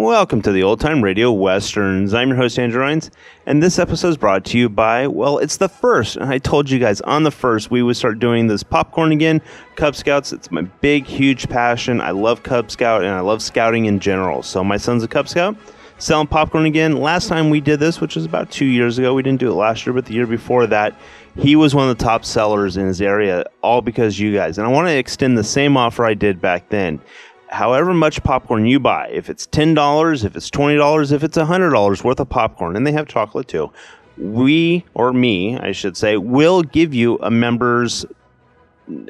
Welcome to the Old Time Radio Westerns. I'm your host, Andrew Rhynes, and this episode is brought to you by, well, it's the first. And I told you guys on the first we would start doing this popcorn again. Cub Scouts, it's my big, huge passion. I love Cub Scout and I love scouting in general. So my son's a Cub Scout, selling popcorn again. Last time we did this, which was about two years ago, we didn't do it last year, but the year before that, he was one of the top sellers in his area, all because you guys. And I want to extend the same offer I did back then however much popcorn you buy, if it's $10, if it's $20, if it's $100 worth of popcorn, and they have chocolate too, we, or me, I should say, will give you a member's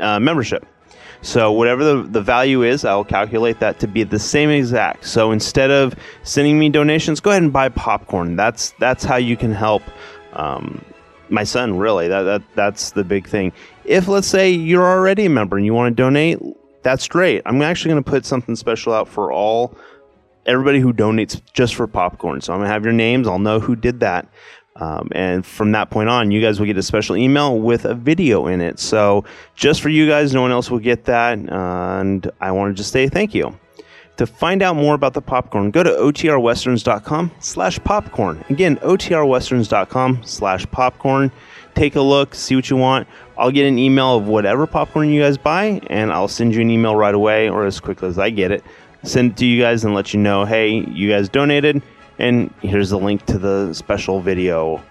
uh, membership. So whatever the, the value is, I'll calculate that to be the same exact. So instead of sending me donations, go ahead and buy popcorn. That's that's how you can help um, my son. Really, that, that that's the big thing. If let's say you're already a member and you want to donate, that's great. I'm actually going to put something special out for all everybody who donates just for popcorn. So I'm going to have your names. I'll know who did that. Um, and from that point on, you guys will get a special email with a video in it. So just for you guys, no one else will get that. and I want to say thank you. To find out more about the popcorn, go to otrwesterns.com slash popcorn. Again, otrwesterns.com slash popcorn. Take a look, see what you want. I'll get an email of whatever popcorn you guys buy, and I'll send you an email right away or as quickly as I get it. Send it to you guys and let you know, hey, you guys donated, and here's the link to the special video.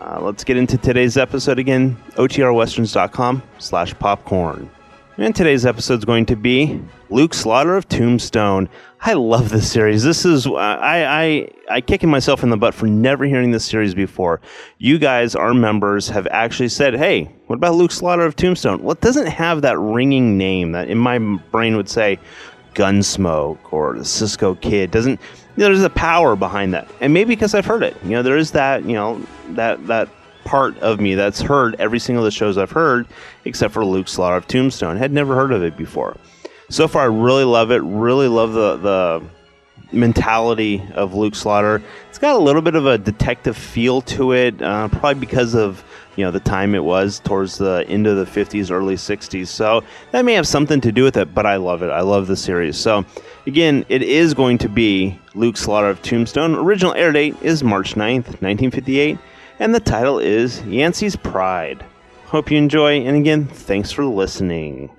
Uh, let's get into today's episode again. OTRWesterns.com slash popcorn. And today's episode is going to be Luke Slaughter of Tombstone. I love this series. This is uh, I I I kicking myself in the butt for never hearing this series before. You guys, our members, have actually said, "Hey, what about Luke Slaughter of Tombstone?" Well, it doesn't have that ringing name that in my brain would say Gunsmoke or the Cisco Kid. Doesn't you know, there's a power behind that, and maybe because I've heard it. You know, there is that you know that that part of me that's heard every single of the shows I've heard, except for Luke Slaughter of Tombstone. Had never heard of it before. So far, I really love it. Really love the the mentality of Luke Slaughter. It's got a little bit of a detective feel to it, uh, probably because of you know the time it was towards the end of the 50s, early 60s. So that may have something to do with it. But I love it. I love the series. So again, it is going to be Luke Slaughter of Tombstone. Original air date is March 9th, 1958 and the title is Yancey's Pride. Hope you enjoy, and again, thanks for listening.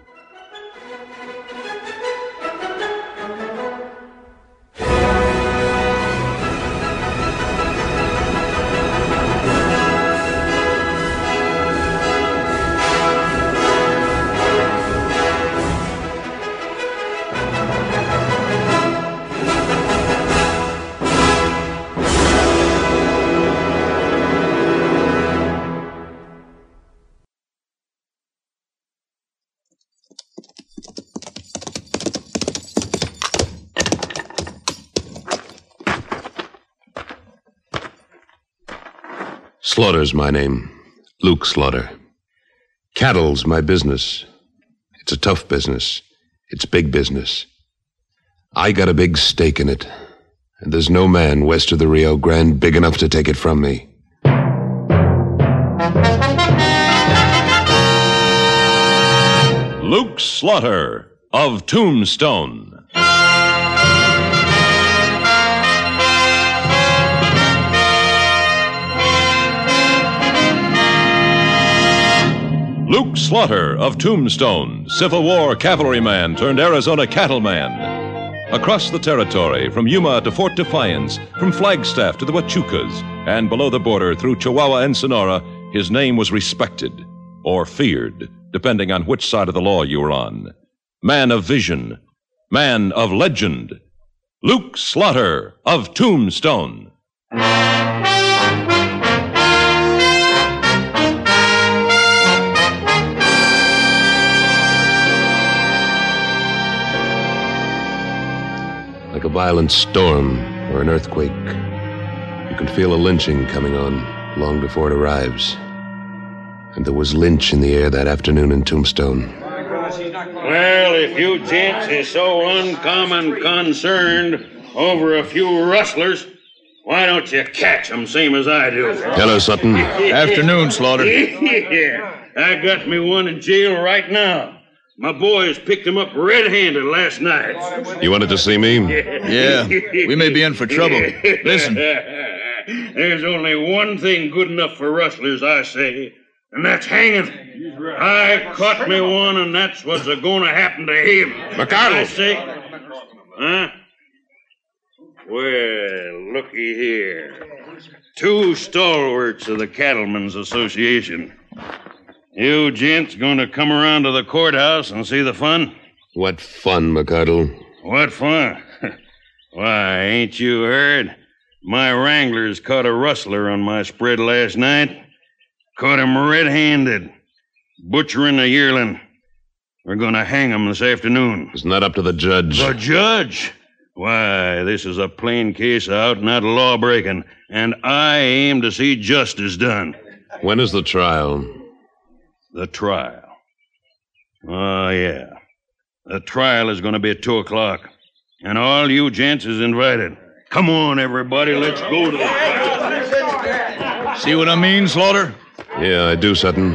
Slaughter's my name. Luke Slaughter. Cattle's my business. It's a tough business. It's big business. I got a big stake in it. And there's no man west of the Rio Grande big enough to take it from me. Luke Slaughter of Tombstone. Luke Slaughter of Tombstone, Civil War cavalryman turned Arizona cattleman. Across the territory, from Yuma to Fort Defiance, from Flagstaff to the Huachucas, and below the border through Chihuahua and Sonora, his name was respected or feared, depending on which side of the law you were on. Man of vision, man of legend, Luke Slaughter of Tombstone. Like a violent storm or an earthquake, you can feel a lynching coming on long before it arrives. And there was lynch in the air that afternoon in Tombstone. Well, if you gents is so uncommon concerned over a few rustlers, why don't you catch 'em same as I do? Hello, Sutton. Afternoon, Slaughter. yeah, I got me one in jail right now. My boys picked him up red-handed last night. You wanted to see me? Yeah, we may be in for trouble. Listen. There's only one thing good enough for rustlers, I say, and that's hanging. I caught me one, and that's what's a going to happen to him. McCardle. I say. Huh? Well, looky here. Two stalwarts of the Cattlemen's Association. You gents going to come around to the courthouse and see the fun? What fun, McCardle. What fun? Why, ain't you heard? My wranglers caught a rustler on my spread last night. Caught him red handed, butchering a yearling. We're going to hang him this afternoon. It's not up to the judge. The judge? Why, this is a plain case of out and out law breaking, and I aim to see justice done. When is the trial? The trial. Oh, yeah. The trial is going to be at 2 o'clock, and all you gents is invited. Come on, everybody, let's go to the. See what I mean, Slaughter? Yeah, I do, Sutton.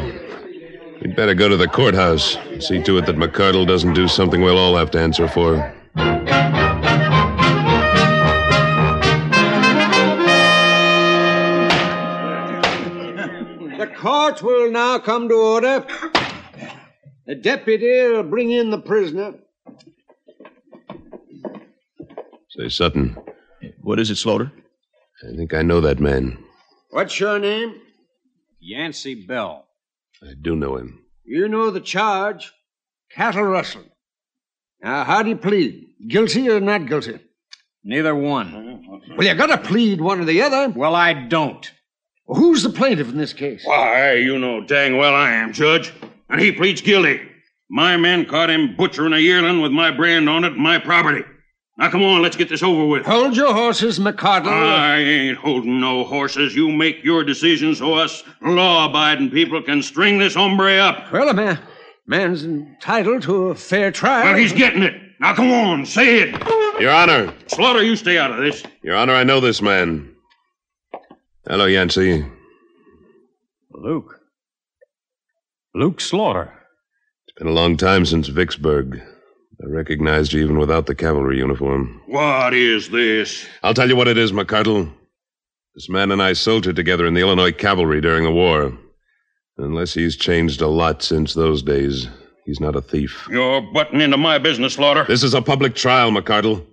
We'd better go to the courthouse. and See to it that McCardle doesn't do something we'll all have to answer for. Court will now come to order. The deputy will bring in the prisoner. Say, Sutton, What is it, Slaughter? I think I know that man. What's your name? Yancey Bell. I do know him. You know the charge cattle rustling. Now, how do you plead? Guilty or not guilty? Neither one. Well, you gotta plead one or the other. Well, I don't. Who's the plaintiff in this case? Why, you know dang well I am, Judge. And he pleads guilty. My men caught him butchering a yearling with my brand on it and my property. Now, come on, let's get this over with. Hold your horses, McCardle. I ain't holding no horses. You make your decision so us law-abiding people can string this hombre up. well, a man, man's entitled to a fair trial. Well, he's getting it. Now, come on, say it. Your Honor! Slaughter, you stay out of this. Your Honor, I know this man. Hello, Yancey. Luke. Luke Slaughter. It's been a long time since Vicksburg. I recognized you even without the cavalry uniform. What is this? I'll tell you what it is, McCardle. This man and I soldiered together in the Illinois cavalry during the war. Unless he's changed a lot since those days, he's not a thief. You're butting into my business, Slaughter. This is a public trial, McCardle.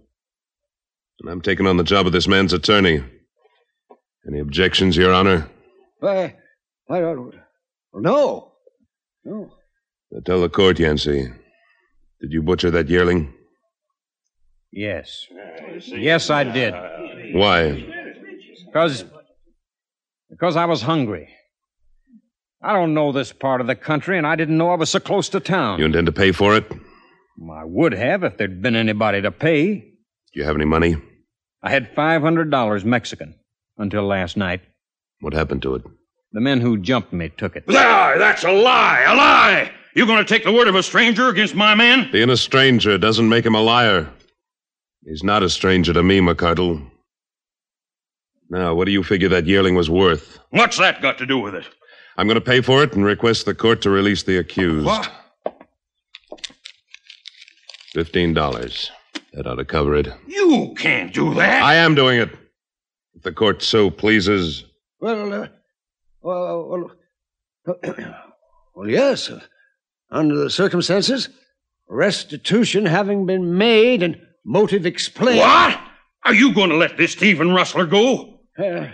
And I'm taking on the job of this man's attorney. Any objections, Your Honor? Why, why don't. Well, no. No. Now tell the court, Yancey. Did you butcher that yearling? Yes. Yes, I did. Why? Because. Because I was hungry. I don't know this part of the country, and I didn't know I was so close to town. You intend to pay for it? I would have if there'd been anybody to pay. Do you have any money? I had $500 Mexican until last night. What happened to it? The men who jumped me took it. Lie! That's a lie! A lie! You gonna take the word of a stranger against my men? Being a stranger doesn't make him a liar. He's not a stranger to me, McCardle. Now, what do you figure that yearling was worth? What's that got to do with it? I'm going to pay for it and request the court to release the accused. What? Fifteen dollars. That ought to cover it. You can't do that. I am doing it. If the court so pleases. Well, uh, well, well, well, yes. uh, under the circumstances, restitution having been made and motive explained. What? Are you going to let this thief and rustler go? Uh,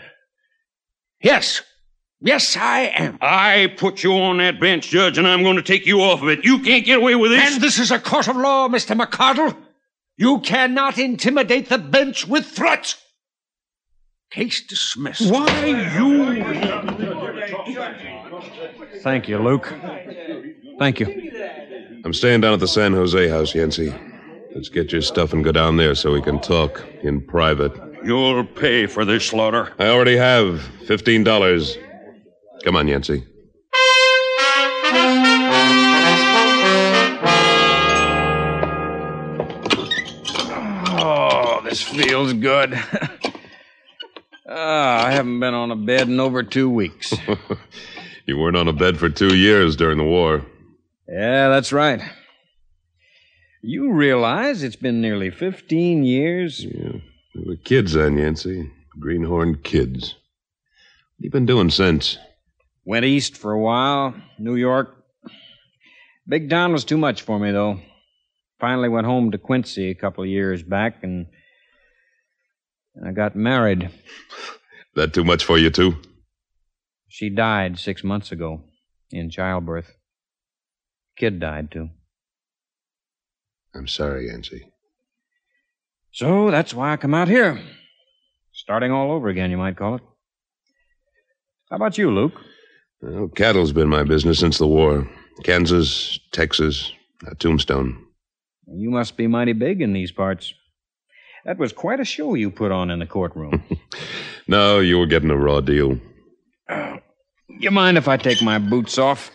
yes. Yes, I am. I put you on that bench, Judge, and I'm going to take you off of it. You can't get away with this. And this is a court of law, Mr. McCardle. You cannot intimidate the bench with threats. Case dismissed. Why, you. Thank you, Luke. Thank you. I'm staying down at the San Jose house, Yancey. Let's get your stuff and go down there so we can talk in private. You'll pay for this slaughter. I already have fifteen dollars. Come on, Yancey. Oh, this feels good. Ah, I haven't been on a bed in over two weeks. You weren't on a bed for two years during the war. yeah, that's right. You realize it's been nearly 15 years? Yeah. We were kids then, Yancey. Greenhorn kids. What have you been doing since? Went east for a while, New York. Big town was too much for me, though. Finally went home to Quincy a couple of years back, and I got married. That too much for you, too? She died six months ago in childbirth. Kid died, too. I'm sorry, Yancey. So that's why I come out here. Starting all over again, you might call it. How about you, Luke? Well, cattle's been my business since the war. Kansas, Texas, uh, Tombstone. You must be mighty big in these parts. That was quite a show you put on in the courtroom. no, you were getting a raw deal. Uh, you mind if I take my boots off?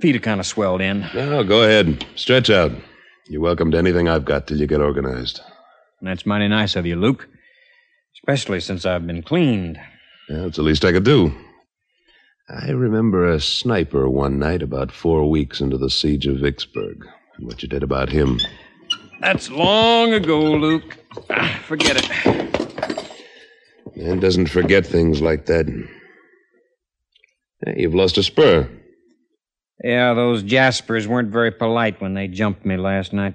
Feet are kind of swelled in. No, go ahead. Stretch out. You're welcome to anything I've got till you get organized. That's mighty nice of you, Luke. Especially since I've been cleaned. Yeah, it's the least I could do. I remember a sniper one night about four weeks into the siege of Vicksburg, and what you did about him. That's long ago, Luke. Ah, forget it. Man doesn't forget things like that. Hey, you've lost a spur. Yeah, those Jaspers weren't very polite when they jumped me last night.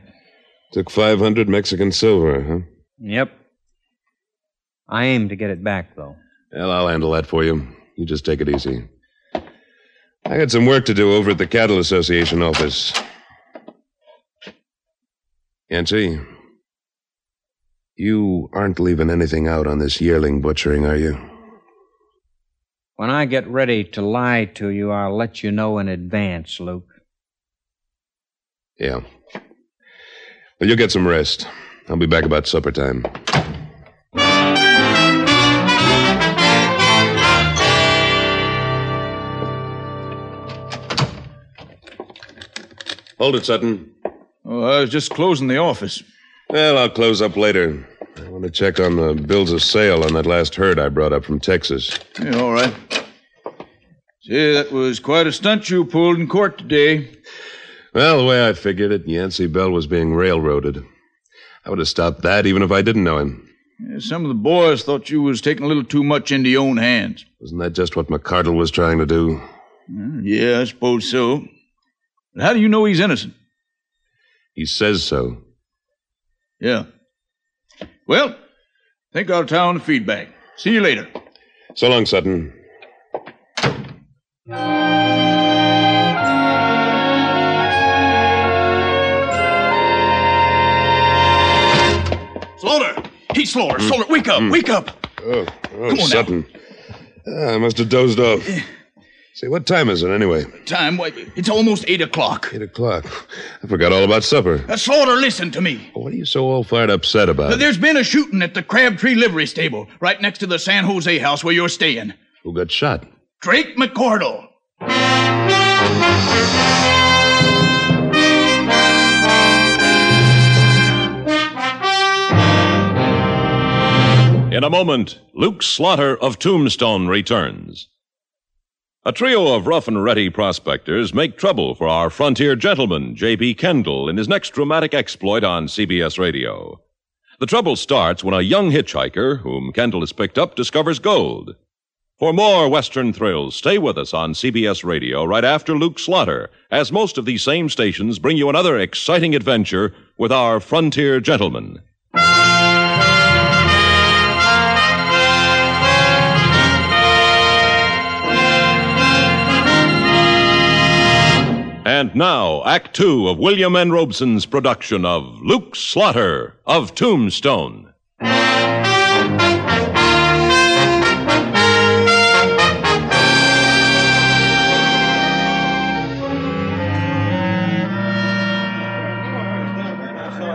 Took 500 Mexican silver, huh? Yep. I aim to get it back, though. Well, I'll handle that for you. You just take it easy. I got some work to do over at the Cattle Association office. Yancey, you aren't leaving anything out on this yearling butchering, are you? When I get ready to lie to you, I'll let you know in advance, Luke. Yeah. Well, you'll get some rest. I'll be back about supper time. Hold it, Sutton. Oh, I was just closing the office. Well, I'll close up later. I want to check on the bills of sale on that last herd I brought up from Texas. Yeah, all right. Say, that was quite a stunt you pulled in court today. Well, the way I figured it, Yancey Bell was being railroaded. I would have stopped that even if I didn't know him. Yeah, some of the boys thought you was taking a little too much into your own hands. Wasn't that just what McCardle was trying to do? Yeah, I suppose so. But how do you know he's innocent? He says so. Yeah. Well, think I'll town the feedback. See you later. So long, Sutton. Slaughter! Heat Slaughter! Mm. Slaughter, wake up! Mm. Wake up! Oh, oh Come on Sutton. Ah, I must have dozed off. Say, what time is it anyway? Time? Why it's almost eight o'clock. Eight o'clock. I forgot all about supper. Uh, Slaughter, listen to me. What are you so all fired upset about? Uh, there's been a shooting at the Crabtree Livery Stable, right next to the San Jose house where you're staying. Who got shot? Drake McCardle. In a moment, Luke Slaughter of Tombstone returns. A trio of rough and ready prospectors make trouble for our frontier gentleman, J.B. Kendall, in his next dramatic exploit on CBS Radio. The trouble starts when a young hitchhiker, whom Kendall has picked up, discovers gold. For more Western thrills, stay with us on CBS Radio right after Luke Slaughter, as most of these same stations bring you another exciting adventure with our frontier gentleman. And now, Act Two of William N. Robson's production of Luke Slaughter of Tombstone.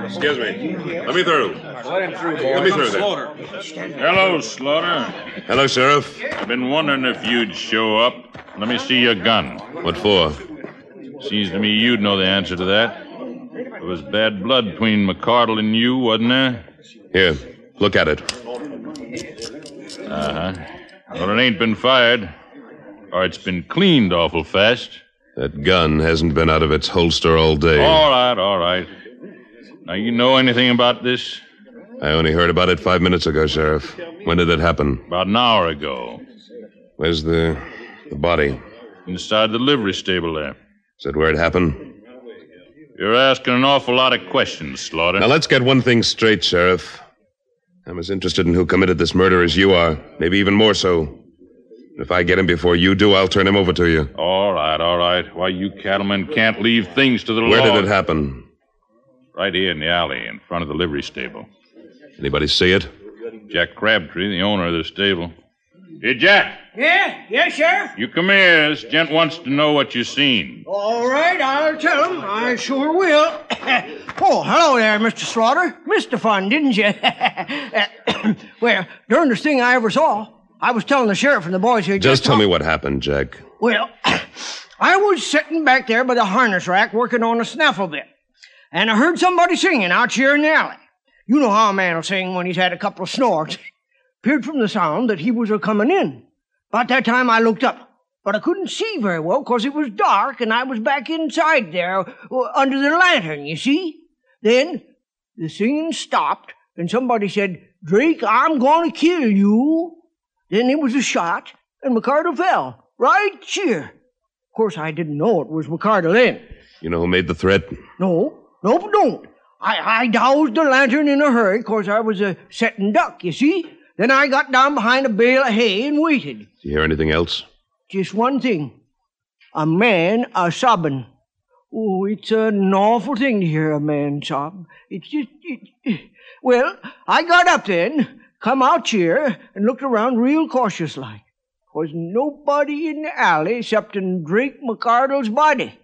Excuse me. Let me through. Let him through, boy. Let me through there. Hello, Slaughter. Hello, Sheriff. I've been wondering if you'd show up. Let me see your gun. What for? Seems to me you'd know the answer to that. There was bad blood between McCardle and you, wasn't there? Here, look at it. Uh huh. Well, it ain't been fired, or it's been cleaned awful fast. That gun hasn't been out of its holster all day. All right, all right. Now, you know anything about this? I only heard about it five minutes ago, Sheriff. When did it happen? About an hour ago. Where's the the body? Inside the livery stable there. Is that where it happened? You're asking an awful lot of questions, Slaughter. Now let's get one thing straight, Sheriff. I'm as interested in who committed this murder as you are, maybe even more so. If I get him before you do, I'll turn him over to you. All right, all right. Why, you cattlemen can't leave things to the Where law. Where did it happen? Right here in the alley, in front of the livery stable. Anybody see it? Jack Crabtree, the owner of the stable. Hey, Jack, Yeah, yes, Sheriff. you come here. This gent wants to know what you seen. All right, I'll tell him. I sure will. oh, hello there, Mr. Slaughter. Missed the fun, didn't you? well, darndest thing I ever saw. I was telling the sheriff and the boys here. Just tell me what happened, Jack. Well, I was sitting back there by the harness rack working on a snaffle bit, and I heard somebody singing out here in the alley. You know how a man will sing when he's had a couple of snorts. Appeared from the sound that he was a coming in. About that time I looked up, but I couldn't see very well 'cause it was dark and I was back inside there uh, under the lantern, you see. Then the singing stopped and somebody said, Drake, I'm going to kill you. Then it was a shot and McCardle fell right here. Of course, I didn't know it was McCardle then. You know who made the threat? No, nope, don't. I, I doused the lantern in a hurry 'cause I was a setting duck, you see. Then I got down behind a bale of hay and waited. Did you hear anything else? Just one thing. A man a sobbing. Oh, it's an awful thing to hear a man sob. It's just, it, well, I got up then, come out here, and looked around real cautious like. Was nobody in the alley excepting Drake McCardle's body.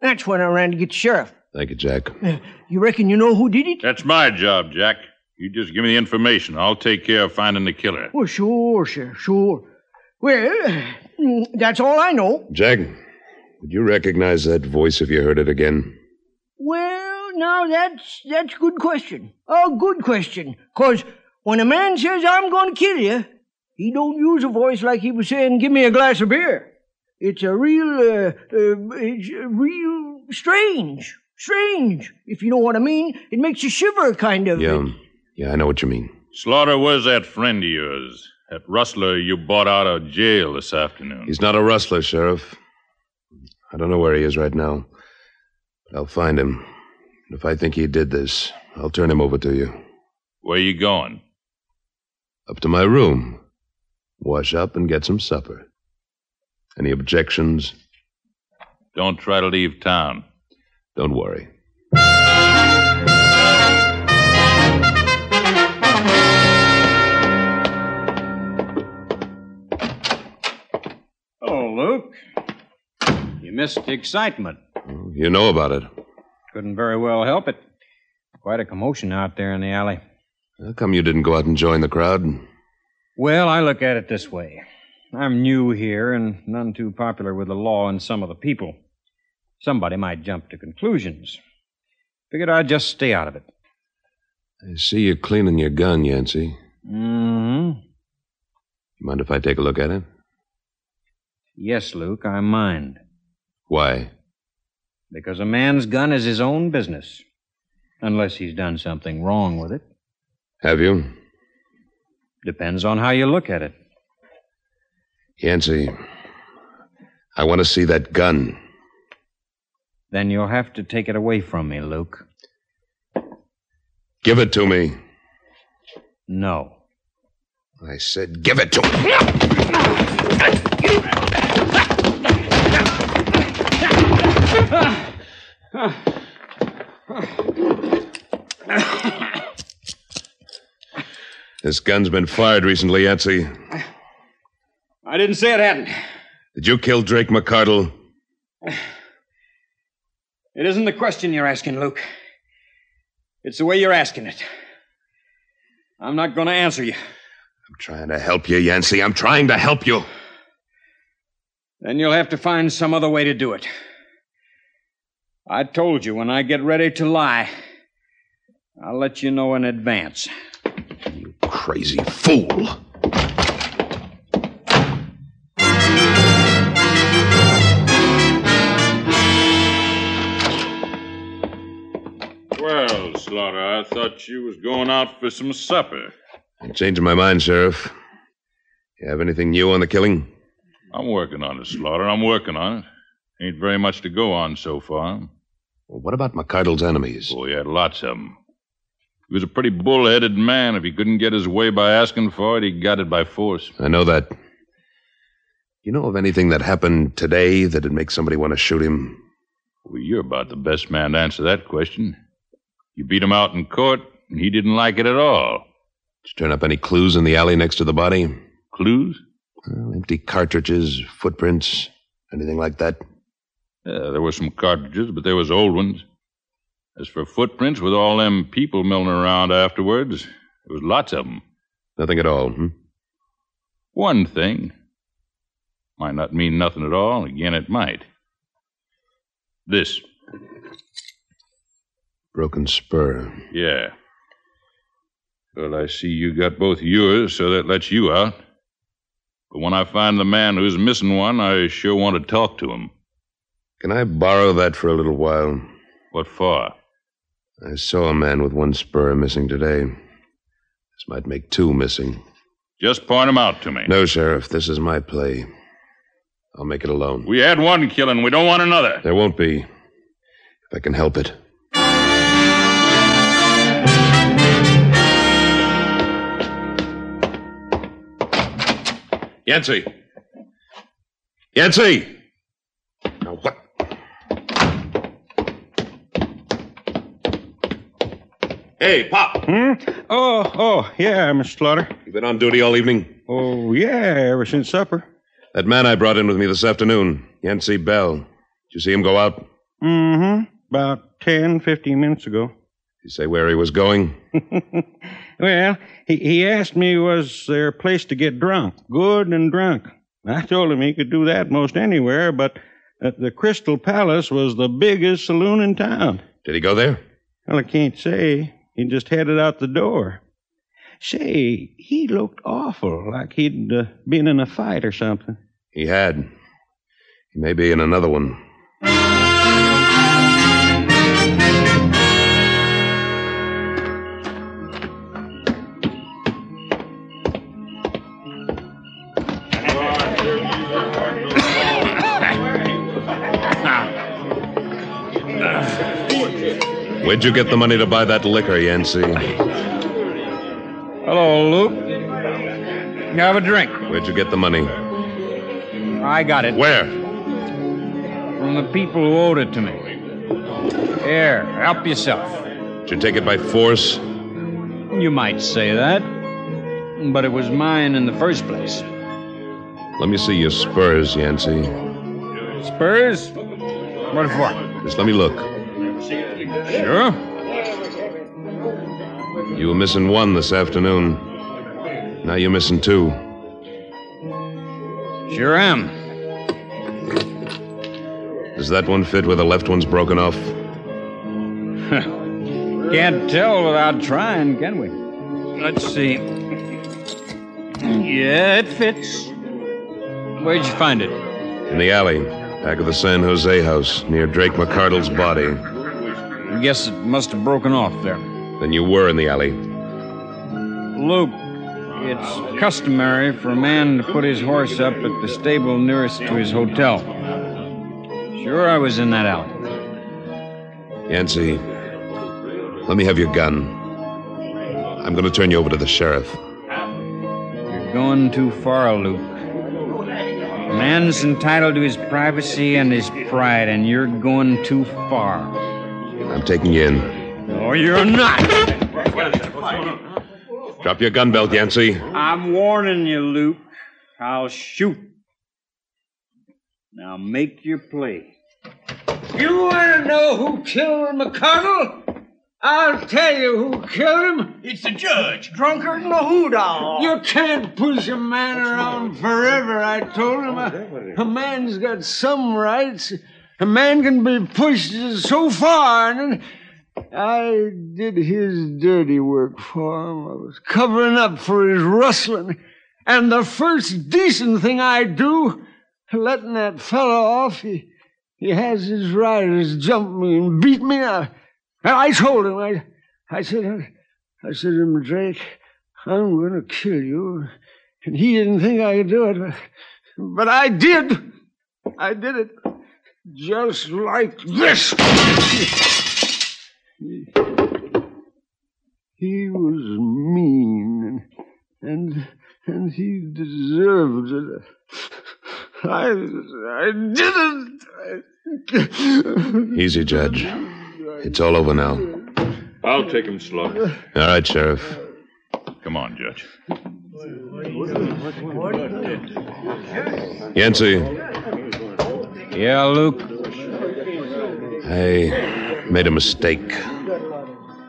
That's when I ran to get the sheriff. Thank you, Jack. Uh, You reckon you know who did it? That's my job, Jack. You just give me the information. I'll take care of finding the killer. Well, sure, sure, sure. Well, that's all I know. Jack, would you recognize that voice if you heard it again? Well, now that's that's a good question. A good question. 'Cause when a man says I'm going to kill you, he don't use a voice like he was saying, "Give me a glass of beer." It's a real, uh, uh, it's a real strange, strange. If you know what I mean, it makes you shiver, kind of. Yeah. Yeah, I know what you mean. Slaughter, where's that friend of yours? That rustler you bought out of jail this afternoon. He's not a rustler, Sheriff. I don't know where he is right now. But I'll find him. And if I think he did this, I'll turn him over to you. Where are you going? Up to my room. Wash up and get some supper. Any objections? Don't try to leave town. Don't worry. Missed the excitement. You know about it. Couldn't very well help it. Quite a commotion out there in the alley. How come you didn't go out and join the crowd? Well, I look at it this way. I'm new here and none too popular with the law and some of the people. Somebody might jump to conclusions. Figured I'd just stay out of it. I see you cleaning your gun, Yancey. Mm-hmm. Mind if I take a look at it? Yes, Luke, I mind. Why? Because a man's gun is his own business. Unless he's done something wrong with it. Have you? Depends on how you look at it. Yancey, I want to see that gun. Then you'll have to take it away from me, Luke. Give it to me. No. I said, give it to me. This gun's been fired recently, Yancey. I didn't say it hadn't. Did you kill Drake McCardle? It isn't the question you're asking, Luke. It's the way you're asking it. I'm not going to answer you. I'm trying to help you, Yancey. I'm trying to help you. Then you'll have to find some other way to do it. I told you when I get ready to lie, I'll let you know in advance. You crazy fool. Well, Slaughter. I thought you was going out for some supper. I'm changing my mind, Sheriff. You have anything new on the killing? I'm working on it, Slaughter. I'm working on it. Ain't very much to go on so far. Well, what about McCardle's enemies? Oh, he had lots of them. He was a pretty bull-headed man. If he couldn't get his way by asking for it, he got it by force. I know that. You know of anything that happened today that'd make somebody want to shoot him? Well, you're about the best man to answer that question. You beat him out in court, and he didn't like it at all. Did you turn up any clues in the alley next to the body? Clues? Well, empty cartridges, footprints, anything like that? Yeah, there were some cartridges, but they was old ones. As for footprints with all them people milling around afterwards, there was lots of 'em. Nothing at all, hmm? One thing. Might not mean nothing at all. Again, it might. This. Broken spur. Yeah. Well, I see you got both yours, so that lets you out. But when I find the man who's missing one, I sure want to talk to him. Can I borrow that for a little while? What for? I saw a man with one spur missing today. This might make two missing. Just point him out to me. No, Sheriff, this is my play. I'll make it alone. We had one killing. We don't want another. There won't be. If I can help it. Yancey! Yancey! Hey, Pop! Hmm? Oh, oh, yeah, Mr. Slaughter. You been on duty all evening? Oh, yeah, ever since supper. That man I brought in with me this afternoon, Yancey Bell. Did you see him go out? Mm-hmm. About ten, fifteen minutes ago. Did you say where he was going? Well, he, he asked me was there a place to get drunk, good and drunk. I told him he could do that most anywhere, but the Crystal Palace was the biggest saloon in town. Did he go there? Well, I can't say. He just headed out the door. Say, he looked awful, like he'd uh, been in a fight or something. He had. He may be in another one. Where'd you get the money to buy that liquor, Yancey? Hello, Luke. Have a drink. Where'd you get the money? I got it. Where? From the people who owed it to me. Here, help yourself. Did you take it by force? You might say that. But it was mine in the first place. Let me see your spurs, Yancey. Spurs? What for? Just let me look. Sure. You were missing one this afternoon. Now you're missing two. Sure am. Does that one fit where the left one's broken off? Can't tell without trying, can we? Let's see. Yeah, it fits. Where'd you find it? In the alley, back of the San Jose house, near Drake McCardle's body. I guess it must have broken off there. Then you were in the alley. Luke, it's customary for a man to put his horse up at the stable nearest to his hotel. Sure, I was in that alley. Yancey, let me have your gun. I'm going to turn you over to the sheriff. You're going too far, Luke. A man's entitled to his privacy and his pride, and you're going too far. I'm taking you in. No, you're not. Drop your gun belt, Yancey. I'm warning you, Luke. I'll shoot. Now make your play. You want to know who killed McConnell? I'll tell you who killed him. It's the judge. Drunkard and a hoot. You can't push a man around forever, I told him. A, a man's got some rights. A man can be pushed so far, and I did his dirty work for him. I was covering up for his rustling. And the first decent thing I do, letting that fellow off, he, he has his riders jump me and beat me. I, I told him I'd, I said, I said to him, Drake, I'm going to kill you. And he didn't think I could do it, but, but I did. I did it. Just like this. he, he was mean, and and he deserved it. I I didn't. Easy, Judge. It's all over now. I'll take him slow. All right, Sheriff. Come on, Judge. Yancey, Yeah, Luke. I made a mistake.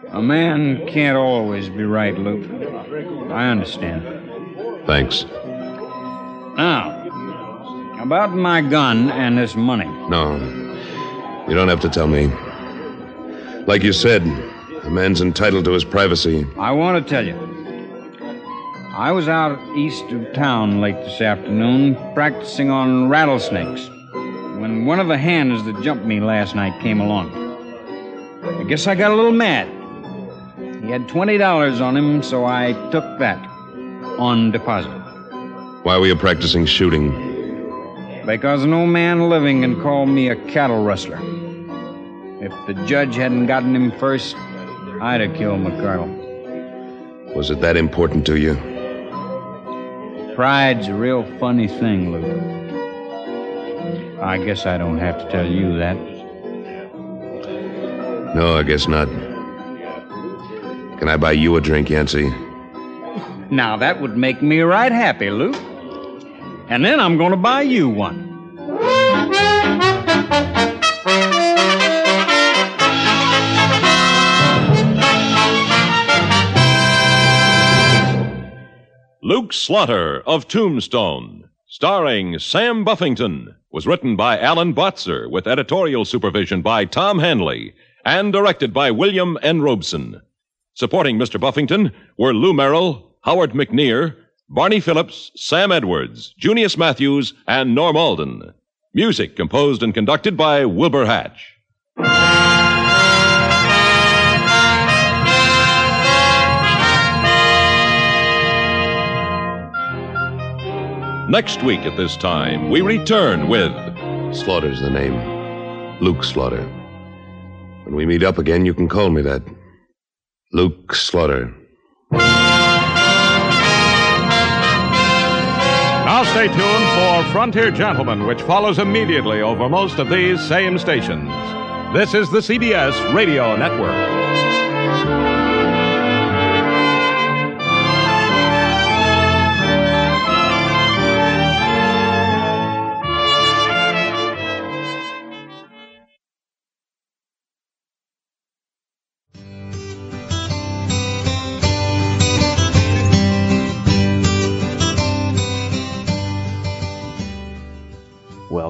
A man can't always be right, Luke. I understand. Thanks. Now, about my gun and this money. No, you don't have to tell me. Like you said, a man's entitled to his privacy. I want to tell you. I was out east of town late this afternoon practicing on rattlesnakes when one of the hands that jumped me last night came along. I guess I got a little mad. He had $20 on him, so I took that on deposit. Why were you practicing shooting? Because no man living can call me a cattle rustler. If the judge hadn't gotten him first, I'd have killed McCardle. Was it that important to you? Pride's a real funny thing, Luke. I guess I don't have to tell you that. No, I guess not. Can I buy you a drink, Yancey? Now that would make me right happy, Luke. And then I'm going to buy you one. Luke Slaughter of Tombstone, starring Sam Buffington, was written by Alan Botzer with editorial supervision by Tom Hanley and directed by William N. Robson. Supporting Mr. Buffington were Lou Merrill, Howard McNear, Barney Phillips, Sam Edwards, Junius Matthews, and Norm Alden. Music composed and conducted by Wilbur Hatch. Next week at this time, we return with Slaughter's the name. Luke Slaughter. When we meet up again, you can call me that. Luke Slaughter. Now stay tuned for Frontier Gentlemen, which follows immediately over most of these same stations. This is the CBS Radio Network.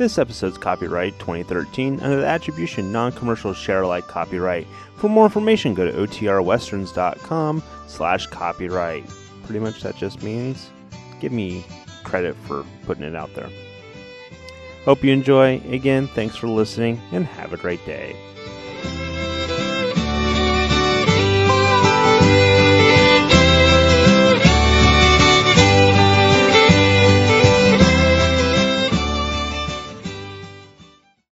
This episode's copyright 2013 under the attribution non-commercial share alike copyright. For more information, go to otrwesterns.com slash copyright. Pretty much that just means give me credit for putting it out there. Hope you enjoy. Again, thanks for listening and have a great day.